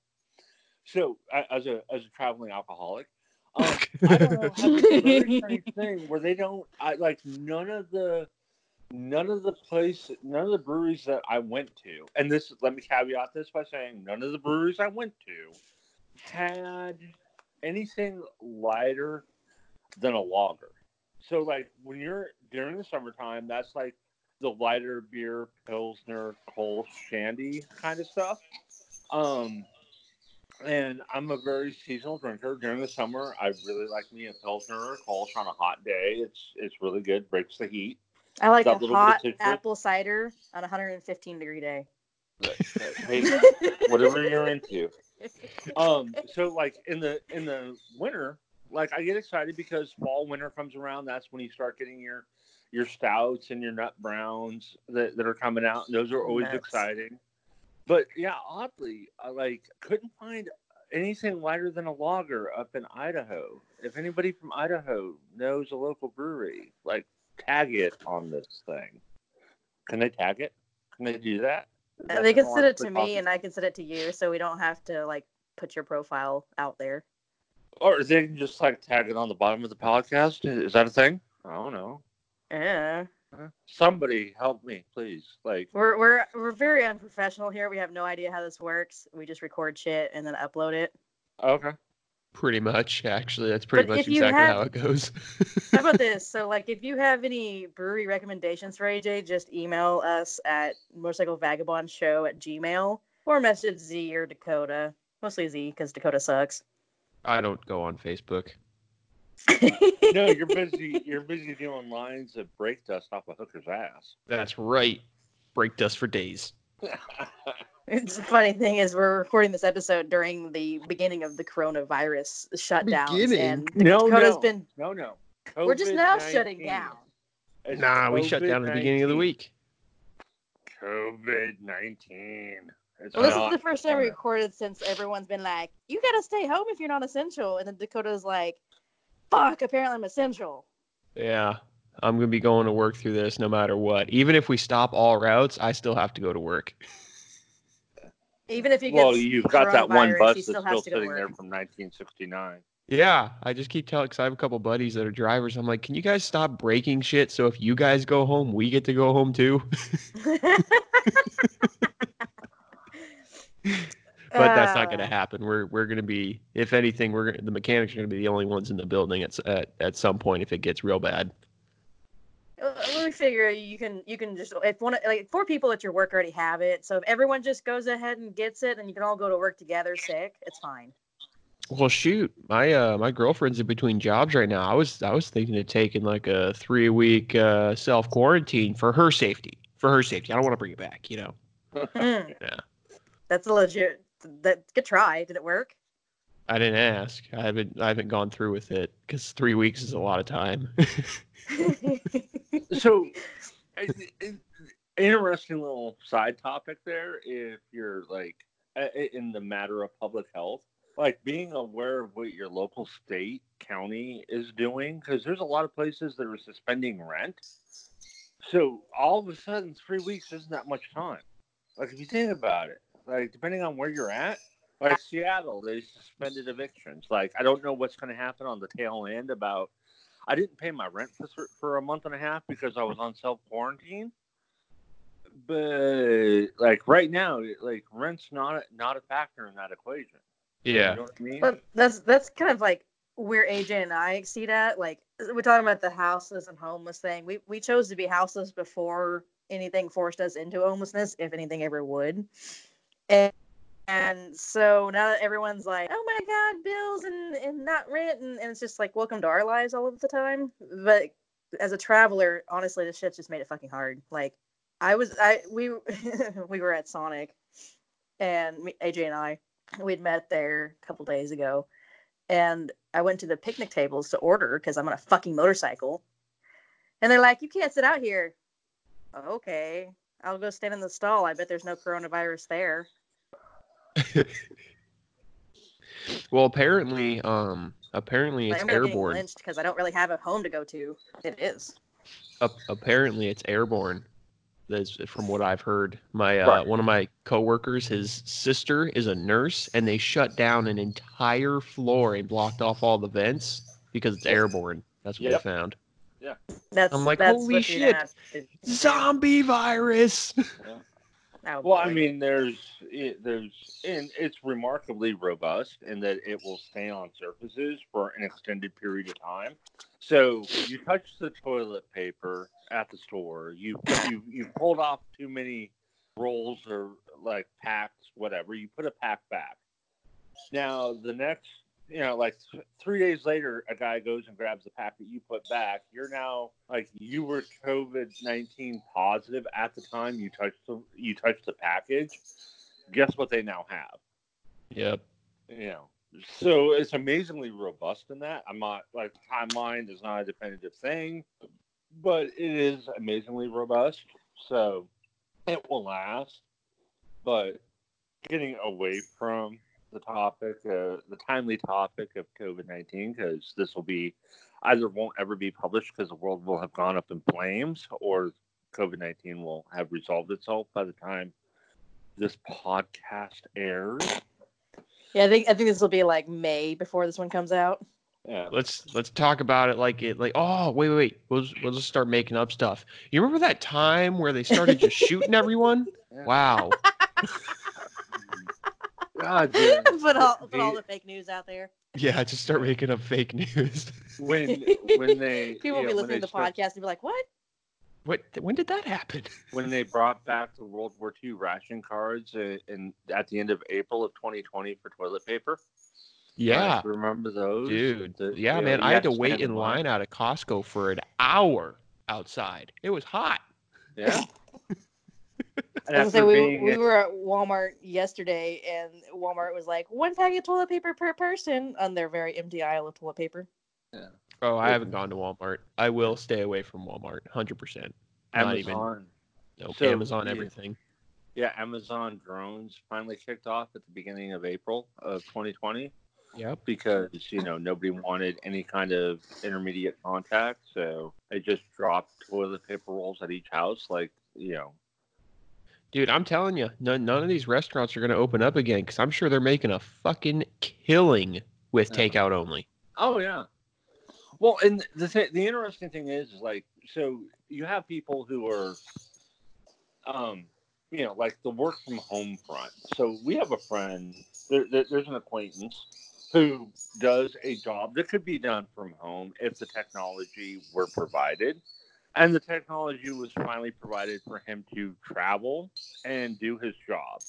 So a- as a as a traveling alcoholic, um, Idaho has a very *laughs* strange thing where they don't, I like none of the, none of the place, none of the breweries that I went to, and this let me caveat this by saying none of the breweries I went to had anything lighter than a lager. So like when you're during the summertime, that's like the lighter beer, pilsner, Kolsch, shandy kind of stuff. Um, and I'm a very seasonal drinker. During the summer, I really like me a pilsner or a Kolsch on a hot day. It's it's really good, breaks the heat. I like a hot apple cider on a 115 degree day. *laughs* Hey, whatever you're into. um so like in the in the winter like i get excited because fall winter comes around that's when you start getting your your stouts and your nut browns that, that are coming out and those are always Nuts. exciting but yeah oddly i like couldn't find anything lighter than a lager up in idaho if anybody from idaho knows a local brewery like tag it on this thing can they tag it can they do that Uh, that they can send it to me and I can send it to you so we don't have to like put your profile out there. Or they can just like tag it on the bottom of the podcast. Is that a thing? I don't know. Yeah. Uh-huh. Somebody help me, please. Like, We're we're we're very unprofessional here. We have no idea how this works. We just record shit and then upload it. okay. pretty much. Actually, that's pretty But much if you exactly have- how it goes. *laughs* How about this? *laughs* So like if you have any brewery recommendations for AJ, just email us at motorcycle vagabond show at gmail or message Z or Dakota. Mostly Z because Dakota sucks. I don't go on Facebook. No, *laughs* you're busy. You're busy doing lines of brake dust off a hooker's ass. That's right. Brake dust for days. *laughs* It's the funny thing is we're recording this episode during the beginning of the coronavirus shutdowns, Beginning? and no, Dakota's no, been. no, no. We're just now COVID-19. shutting down. It's Nah, we shut down at the beginning of the week. COVID nineteen. Well, this is the first time we recorded since everyone's been like, "You gotta stay home if you're not essential," and then Dakota's like, "Fuck, apparently I'm essential." Yeah. I'm going to be going to work through this no matter what. Even if we stop all routes, I still have to go to work. *laughs* Even if you get Well, you've got that one bus that's still still has to go to sitting there from 1969. Yeah, I just keep telling because I have a couple buddies that are drivers. I'm like, can you guys stop breaking shit? So if you guys go home, we get to go home too. *laughs* *laughs* but that's not going to Uh, happen. We're we're going to be, if anything, we're gonna, the mechanics are going to be the only ones in the building at, at at some point if it gets real bad. We figure you can you can just if one like four people at your work already have it, so if everyone just goes ahead and gets it, and you can all go to work together sick, it's fine. Well, shoot, my uh my girlfriend's in between jobs right now. I was I was thinking of taking like a three week uh, self quarantine for her safety. For her safety, I don't want to bring it back. You know. Mm. Yeah. That's a legit. That good try. Did it work? I didn't ask. I haven't I haven't gone through with it because three weeks is a lot of time. *laughs* so it- it- interesting little side topic there if you're like uh, in the matter of public health like being aware of what your local state county is doing because there's a lot of places that are suspending rent so all of a sudden three weeks isn't that much time like if you think about it like depending on where you're at like seattle they suspended evictions like i don't know what's going to happen on the tail end about I didn't pay my rent for, for a month and a half because I was on self quarantine. but like right now, like rent's not a, not a factor in that equation. Yeah. You know what I mean? But that's that's kind of like where AJ and I exceed at. Like we're talking about the houseless and homeless thing. We we chose to be houseless before anything forced us into homelessness, if anything ever would. And and so now that everyone's like, oh my god, bills and, and not rent and, and it's just like welcome to our lives all of the time. But as a traveler, honestly, this shit just made it fucking hard. Like I was I we *laughs* we were at Sonic and AJ and I we'd met there a couple days ago and I went to the picnic tables to order because I'm on a fucking motorcycle. And they're like, you can't sit out here. Okay. I'll go stand in the stall. I bet there's no coronavirus there. *laughs* Well, apparently, um, apparently it's I'm getting airborne. lynched because I don't really have a home to go to. It is. Ap- apparently, it's airborne. That's from what I've heard. My uh, Right. one of my coworkers, his sister is a nurse, and they shut down an entire floor and blocked off all the vents because it's airborne. That's what Yep. they found. That's I'm like, that's holy shit, have to do. Zombie virus. Oh, Well, I oh, mean, there's it, there's and it's remarkably robust in that it will stay on surfaces for an extended period of time. So you touch the toilet paper at the store, you you you pulled off too many rolls or like packs, whatever. You put a pack back. Now the next, you know, like th- three days later, a guy goes and grabs the pack that you put back. You're now like you were COVID nineteen positive at the time you touched the you touched the package. Guess what they now have? Yep. You know, so it's amazingly robust in that. I'm not like timeline is not a definitive thing, but it is amazingly robust. So it will last. But getting away from the topic, uh, the timely topic of COVID 19, because this will be either won't ever be published because the world will have gone up in flames or COVID 19 will have resolved itself by the time this podcast airs. yeah, I think I think this will be like May before this one comes out. Yeah. Let's let's talk about it like it like oh wait wait wait we'll just, we'll just start making up stuff. You remember that time where they started just *laughs* shooting everyone? Wow. *laughs* God, *laughs* damn. put all put all The- the fake news out there. Yeah, just start making up fake news. *laughs* when *laughs* when they People will yeah, be listening to the start- podcast and be like, "What? What? When did that happen? when they brought back the World War II ration cards uh, in at the end of April of 2020 for toilet paper. Yeah, Like, remember those, dude. The- yeah, you know, man. I had to stand wait in line out of Costco for an hour outside. It was hot. Yeah. And I after gonna say, we, being, we were at Walmart yesterday, and Walmart was like one pack of toilet paper per person on their very empty aisle of toilet paper. Yeah. Oh, I haven't gone to Walmart. I will stay away from Walmart, hundred percent. not even- Amazon, No, So, Amazon, yeah. everything. yeah, Amazon drones finally kicked off at the beginning of April of 2020 Yep. because you know nobody wanted any kind of intermediate contact, so they just dropped toilet paper rolls at each house, like you know Dude, I'm telling you, none, none of these restaurants are going to open up again because I'm sure they're making a fucking killing with Yeah. takeout only. Oh yeah. Well, and the th- the interesting thing is, is like, so you have people who are, um, you know, like the work from home front. So we have a friend. There, there, there's an acquaintance who does a job that could be done from home if the technology were provided, and the technology was finally provided for him to travel and do his job.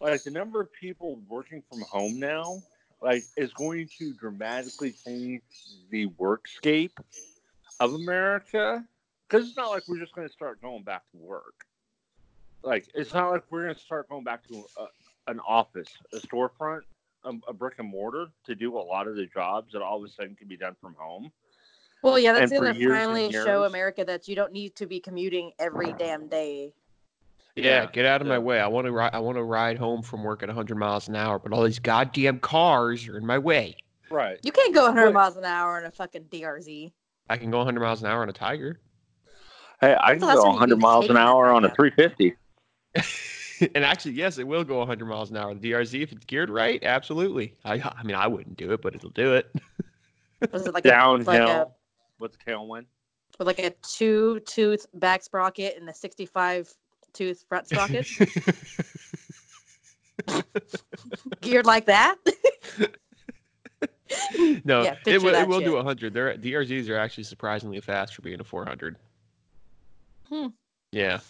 Like the number of people working from home now like is going to dramatically change the workscape of America because it's not like we're just going to start going back to work. Like it's not like we're going to start going back to a, an office, a storefront, a, a brick and mortar to do a lot of the jobs that all of a sudden can be done from home. Well, yeah, that's And for gonna finally show America that you don't need to be commuting every damn day. Yeah, get out of my way. I want to ride. I want to ride home from work at 100 miles an hour, but all these goddamn cars are in my way. Right. You can't go 100 But- miles an hour in a fucking DRZ. I can go 100 miles an hour on a Tiger, Hey, I can So go 100 miles an hour on a 350. *laughs* and actually, yes, it will go 100 miles an hour. The DRZ, if it's geared right, absolutely. I, I mean, I wouldn't do it, but it'll do it. Was it *laughs* like Downhill a, like a with the tailwind. with like a two tooth back sprocket and a 65 tooth front sprocket, *laughs* geared like that. *laughs* no, Yeah, it, will- it will do shit. 100. Their DRZs are actually surprisingly fast for being a 400. Hmm. Yeah.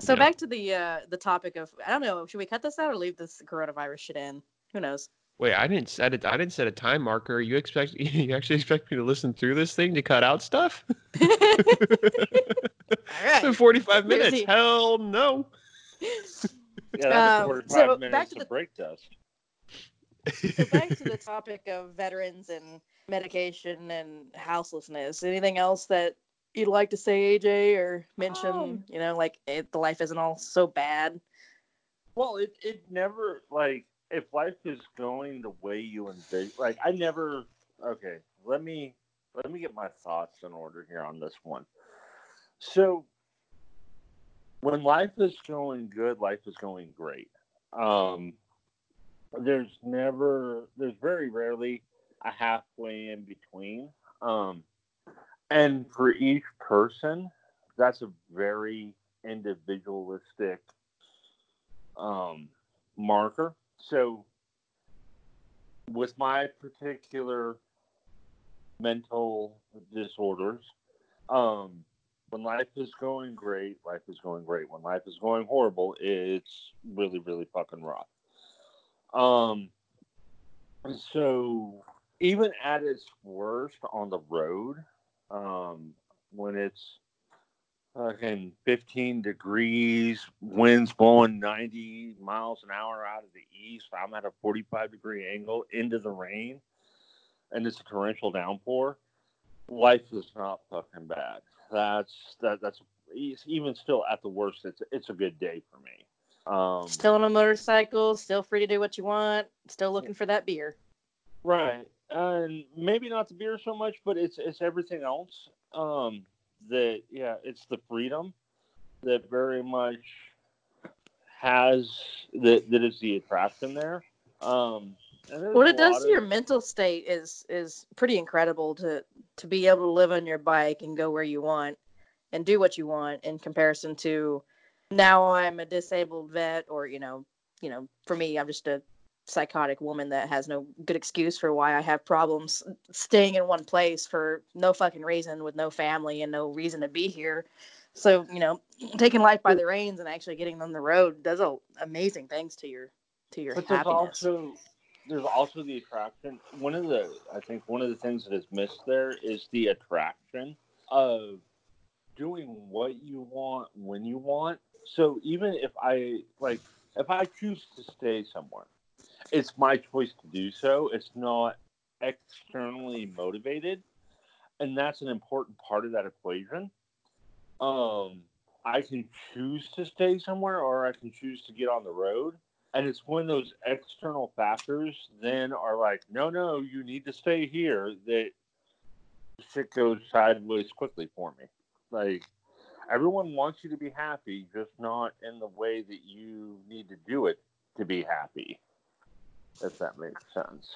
So Yeah. back to the uh the topic of I don't know, should we cut this out or leave this coronavirus shit in? Who knows? Wait, I didn't set it. I didn't set a time marker. You expect *laughs* you actually expect me to listen through this thing to cut out stuff? *laughs* All It's been right. 45 minutes. the- Hell no. *laughs* Yeah, that's Um, 45 so back minutes to the- brake dust. So back to the topic of veterans and medication and houselessness. Anything else that you'd like to say, AJ, or mention? Um, you know, like it, the life isn't all so bad. Well, it, it never like if life is going the way you envision. Like I never. Okay, let me let me get my thoughts in order here on this one. So, when life is going good, life is going great. Um, there's never, there's very rarely a halfway in between. Um, and for each person, that's a very individualistic um, marker. So, with my particular mental disorders, um, when life is going great, life is going great. When life is going horrible, it's really, really fucking rough. Um, so even at its worst on the road, um, when it's fucking 15 degrees, winds blowing 90 miles an hour out of the east. I'm at a 45 degree angle into the rain, and it's a torrential downpour. Life is not fucking bad. That's that. That's even still at the worst. It's it's a good day for me. Um, Still on a motorcycle, still free to do what you want, still looking for that beer. Right. And maybe not the beer so much, but it's it's everything else. Um that yeah, it's the freedom that very much has that that is the attraction there. Um What it does to your mental state is is pretty incredible to to be able to live on your bike and go where you want and do what you want in comparison to now I'm a disabled vet or you know you know for me I'm just a psychotic woman that has no good excuse for why I have problems staying in one place for no fucking reason with no family and no reason to be here. So, you know, *clears throat* taking life by the reins and actually getting on the road does a, amazing things to your to your but there's also there's also the attraction. One of the I think one of the things that is missed there is the attraction of doing what you want when you want. So even if I like if I choose to stay somewhere, it's my choice to do so. It's not externally motivated. And that's an important part of that equation. Um I can choose to stay somewhere or I can choose to get on the road. And it's when those external factors then are like, no, no, you need to stay here that shit goes sideways quickly for me. Like, everyone wants you to be happy, just not in the way that you need to do it to be happy. If that makes sense.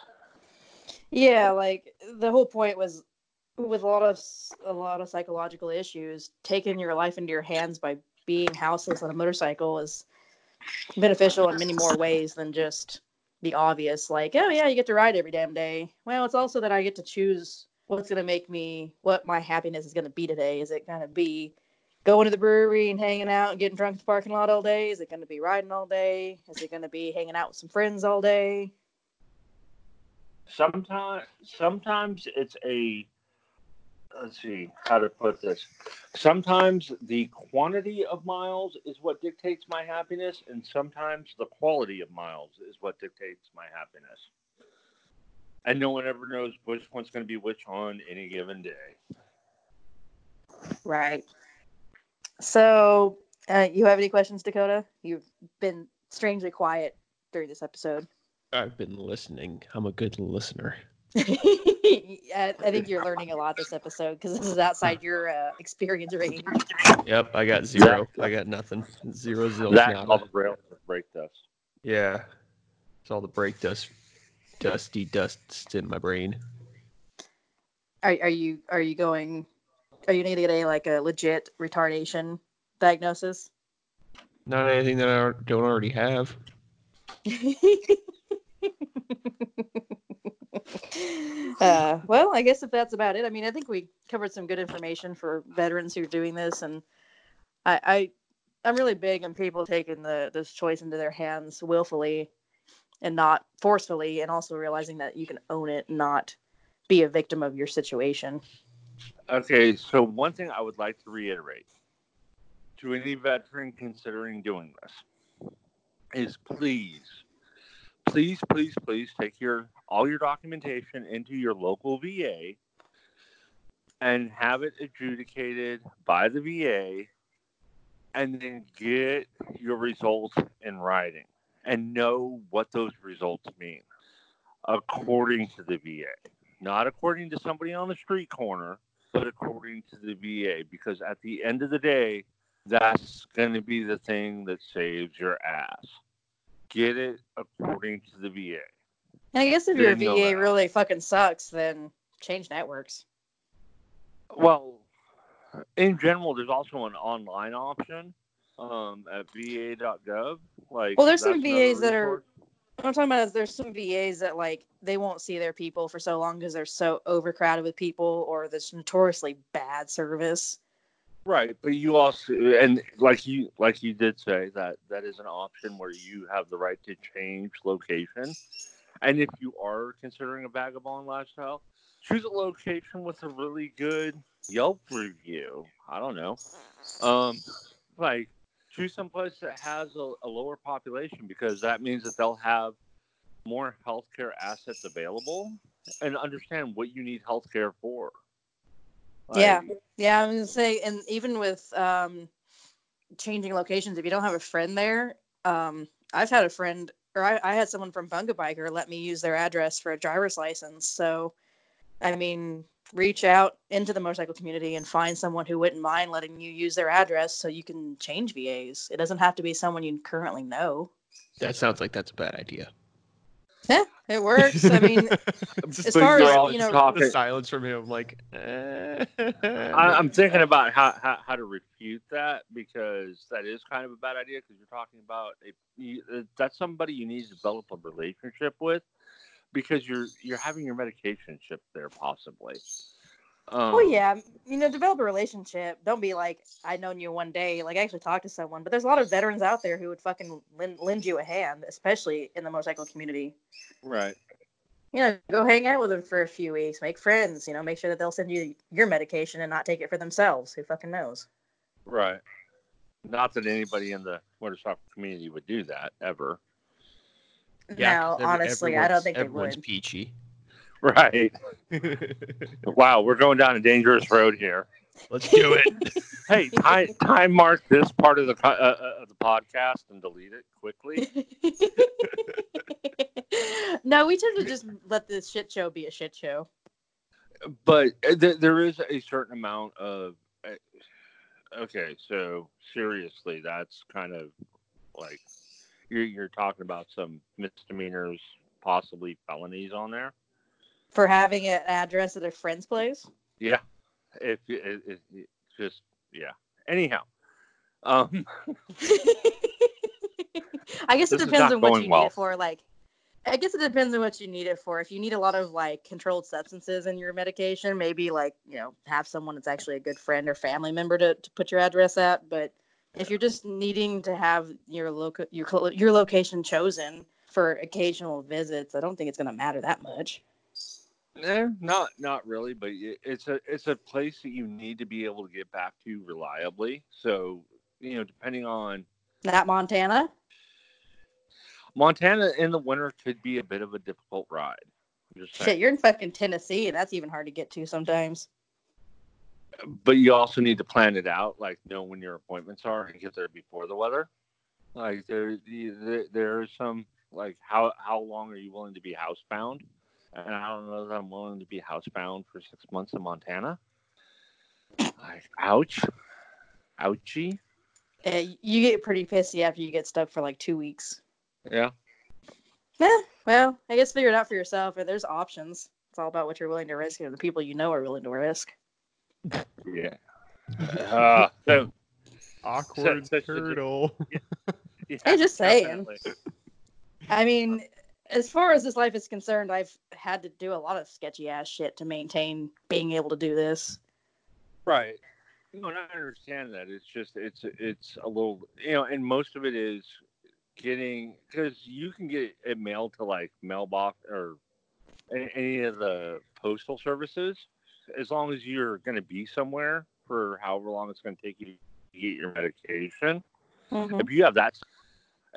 Yeah, like the whole point was with a lot of a lot of psychological issues, taking your life into your hands by being houseless on a motorcycle is beneficial in many more ways than just the obvious like, oh yeah, you get to ride every damn day. Well, it's also that I get to choose what's going to make me what my happiness is going to be today. Is it going to be going to the brewery and hanging out and getting drunk at the parking lot all day? Is it going to be riding all day? Is it going to be hanging out with some friends all day? Sometimes, sometimes it's a. Let's see how to put this. Sometimes the quantity of miles is what dictates my happiness, and sometimes the quality of miles is what dictates my happiness. And no one ever knows which one's going to be which on any given day. Right. So, uh, you have any questions, Dakota? You've been strangely quiet during this episode. I've been listening. I'm a good listener. *laughs* I I think you're learning a lot this episode because this is outside your uh, experience range. Yep, I got zero. I got nothing. Zero, zero. That's all the rails that brake dust. Yeah. It's all the brake dust, dusty dusts in my brain. Are, are you are you going? Are you going to get a like a legit retardation diagnosis? Not anything that I don't already have. *laughs* uh, well, I guess if that's about it, I mean, I think we covered some good information for veterans who are doing this, and I, I I'm really big on people taking the this choice into their hands willfully and not forcefully, and also realizing that you can own it, not be a victim of your situation. Okay, so one thing I would like to reiterate to any veteran considering doing this is please, please, please, please take your all your documentation into your local VA and have it adjudicated by the VA and then get your results in writing and know what those results mean according to the VA. Not according to somebody on the street corner, but according to the VA. Because at the end of the day, that's going to be the thing that saves your ass. Get it according to the VA. And I guess if your VA really fucking sucks, then change networks. Well, in general, there's also an online option um, at va.gov. Like, well, there's some VAs that are. What I'm talking about is there's some VAs that like they won't see their people for so long because they're so overcrowded with people or this notoriously bad service. Right, but you also and like you like you did say that that is an option where you have the right to change location. And if you are considering a vagabond lifestyle, choose a location with a really good Yelp review. I don't know. Um like choose someplace that has a, a lower population because that means that they'll have more healthcare assets available and understand what you need healthcare for. Like, yeah, yeah. I'm gonna say, and even with um, changing locations, if you don't have a friend there, um, I've had a friend, or I, I had someone from Bunk-A-Biker let me use their address for a driver's license. So, I mean, reach out into the motorcycle community and find someone who wouldn't mind letting you use their address so you can change VAs. It doesn't have to be someone you currently know. That sounds like that's a bad idea. Yeah, it works. I mean, *laughs* as far as you know, talking. the silence from him, like eh. I, am thinking about how, how, how to refute that because that is kind of a bad idea because you're talking about a, that's somebody you need to develop a relationship with because you're you're having your medication shipped there possibly. Um, well, yeah, you know, develop a relationship. Don't be like, I known you one day. Like, I actually talk to someone. But there's a lot of veterans out there who would fucking lend, lend you a hand, especially in the motorcycle community. Right. You know, go hang out with them for a few weeks, make friends. You know, make sure that they'll send you your medication and not take it for themselves. Who fucking knows? Right. Not that anybody in the motorcycle community would do that ever. Yeah, no, honestly, I don't think they would. peachy. Right. *laughs* wow, we're going down a dangerous *laughs* road here. Let's do it. *laughs* hey, time, time mark this part of the uh, uh, the podcast and delete it quickly. no, we tend to just let this shit show be a shit show. But uh, th- there is a certain amount of. Uh, okay, so seriously, that's kind of like you're, you're talking about some misdemeanors, possibly felonies on there. For having an address at a friend's place? Yeah. If it, it, it just, yeah. Anyhow. Um, *laughs* I guess it depends on what you well. need it for. Like, I guess it depends on what you need it for. If you need a lot of like controlled substances in your medication, maybe like you know have someone that's actually a good friend or family member to, to put your address at. But if you're just needing to have your local your your location chosen for occasional visits, I don't think it's going to matter that much. Eh, not not really, but it's a it's a place that you need to be able to get back to reliably. So you know, depending on that Montana. Montana in the winter could be a bit of a difficult ride. Shit, you're in fucking Tennessee, and that's even hard to get to sometimes but you also need to plan it out, like know when your appointments are and get there before the weather. Like there, there there's some like how how long are you willing to be housebound? And I don't know that I'm willing to be housebound for six months in Montana. Like, ouch, ouchie. Yeah, you get pretty pissy after you get stuck for like two weeks. Yeah. Yeah. Well, I guess figure it out for yourself. There's options. It's all about what you're willing to risk and the people you know are willing to risk yeah. *laughs* Uh, so Awkward such a- turtle. Yeah, I'm just saying. definitely. I mean, as far as this life is concerned, I've had to do a lot of sketchy ass shit to maintain being able to do this. Right. No, and I understand that. It's just it's it's a little you know, and most of it is getting because you can get it mailed to like mailbox or any of the postal services as long as you're going to be somewhere for however long it's going to take you to get your medication. Mhm. If you have that,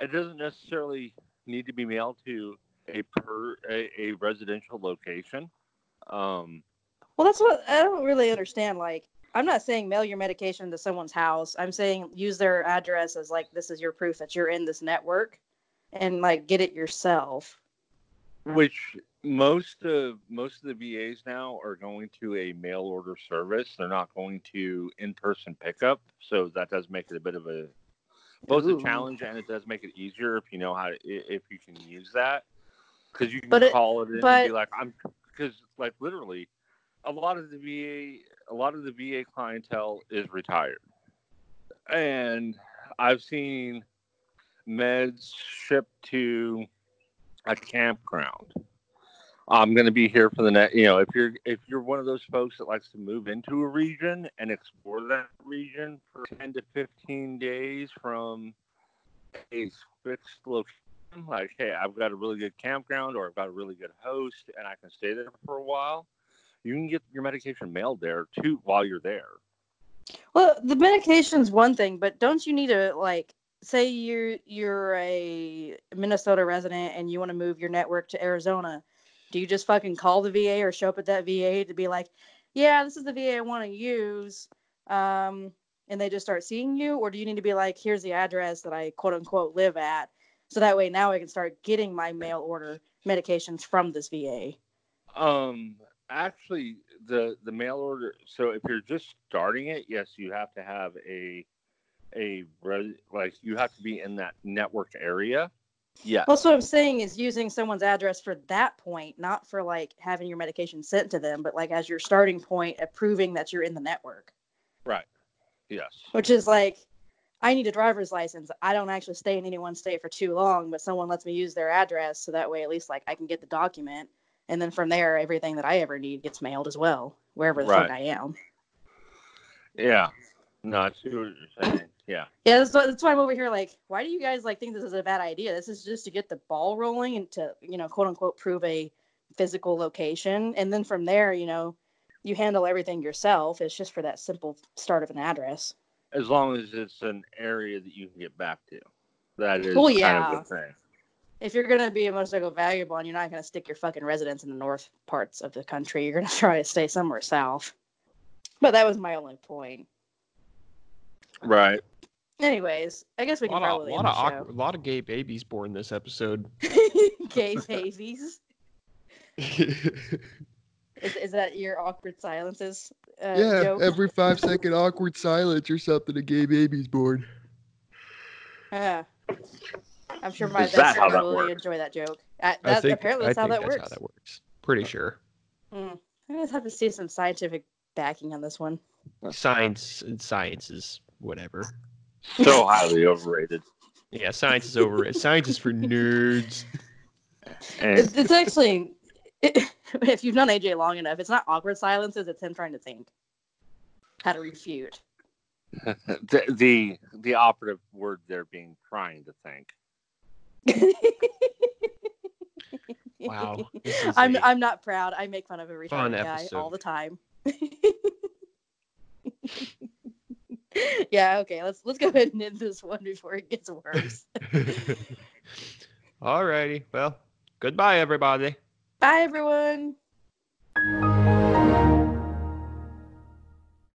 it doesn't necessarily need to be mailed to a per a, a residential location. Um, Well, that's what I don't really understand. Like, I'm not saying mail your medication to someone's house. I'm saying use their address as like this is your proof that you're in this network, and like get it yourself. which most of most of the VAs now are going to a mail order service. They're not going to in person pickup, so that does make it a bit of a both Ooh. a challenge and it does make it easier if you know how to, if you can use that because you can But call it in and be like I'm because like literally a lot of the VA a lot of the VA clientele is retired and I've seen meds shipped to a campground. I'm going to be here for the next. You know, if you're if you're one of those folks that likes to move into a region and explore that region for 10 to 15 days from a fixed location, like hey, I've got a really good campground or I've got a really good host and I can stay there for a while. You can get your medication mailed there too while you're there. Well, the medication's one thing, but don't you need to like say you're you're a Minnesota resident and you want to move your network to Arizona? Do you just fucking call the VA or show up at that VA to be like, yeah, this is the VA I want to use, um, and they just start seeing you, or do you need to be like, here's the address that I quote unquote live at, so that way now I can start getting my mail order medications from this VA. Um, actually, the the mail order. So if you're just starting it, yes, you have to have a a like you have to be in that network area. Yeah. Well, that's what I'm saying is using someone's address for that point, not for like having your medication sent to them, but like as your starting point of proving that you're in the network. Right. Yes. Which is like, I need a driver's license. I don't actually stay in any one state for too long, but someone lets me use their address so that way at least like I can get the document. And then from there, everything that I ever need gets mailed as well, wherever the fuck I am. Yeah. No, I see what you're saying. Yeah. Yeah, that's why, that's why I'm over here. Like, why do you guys like think this is a bad idea? This is just to get the ball rolling and to you know, quote unquote, prove a physical location, and then from there, you know, you handle everything yourself. It's just for that simple start of an address. As long as it's an area that you can get back to. That is Well, kind of the thing. If you're gonna be a motorcycle vagabond, you're not gonna stick your fucking residence in the north parts of the country. You're gonna *laughs* try to stay somewhere south. But that was my only point. Right. Anyways, I guess we A can lot, of, probably lot, end of the awkward, a lot of gay babies born this episode. *laughs* *laughs* Gay babies. Is, is that your awkward silences? Uh, yeah, joke? *laughs* every five second awkward silence or something, a gay baby's born. Yeah. I'm sure my Is that how best that will really works? enjoy that joke. Uh, that, think, apparently I that's how think that that's works. how that works. Pretty sure. Mm. I just have to see some scientific backing on this one. Science and science is whatever. So highly overrated. Yeah, science is overrated. science is for nerds. And It's, it's actually, *laughs* if you've known AJ long enough, it's not awkward silences. It's him trying to think how to refute. *laughs* the, the the operative word there being trying to think. *laughs* Wow. this is I'm a- I'm not proud. I make fun of a Fun retarded guy all the time. *laughs* yeah. Okay. Let's let's go ahead and end this one before it gets worse. *laughs* *laughs* All righty. Well, goodbye, everybody. Bye, everyone.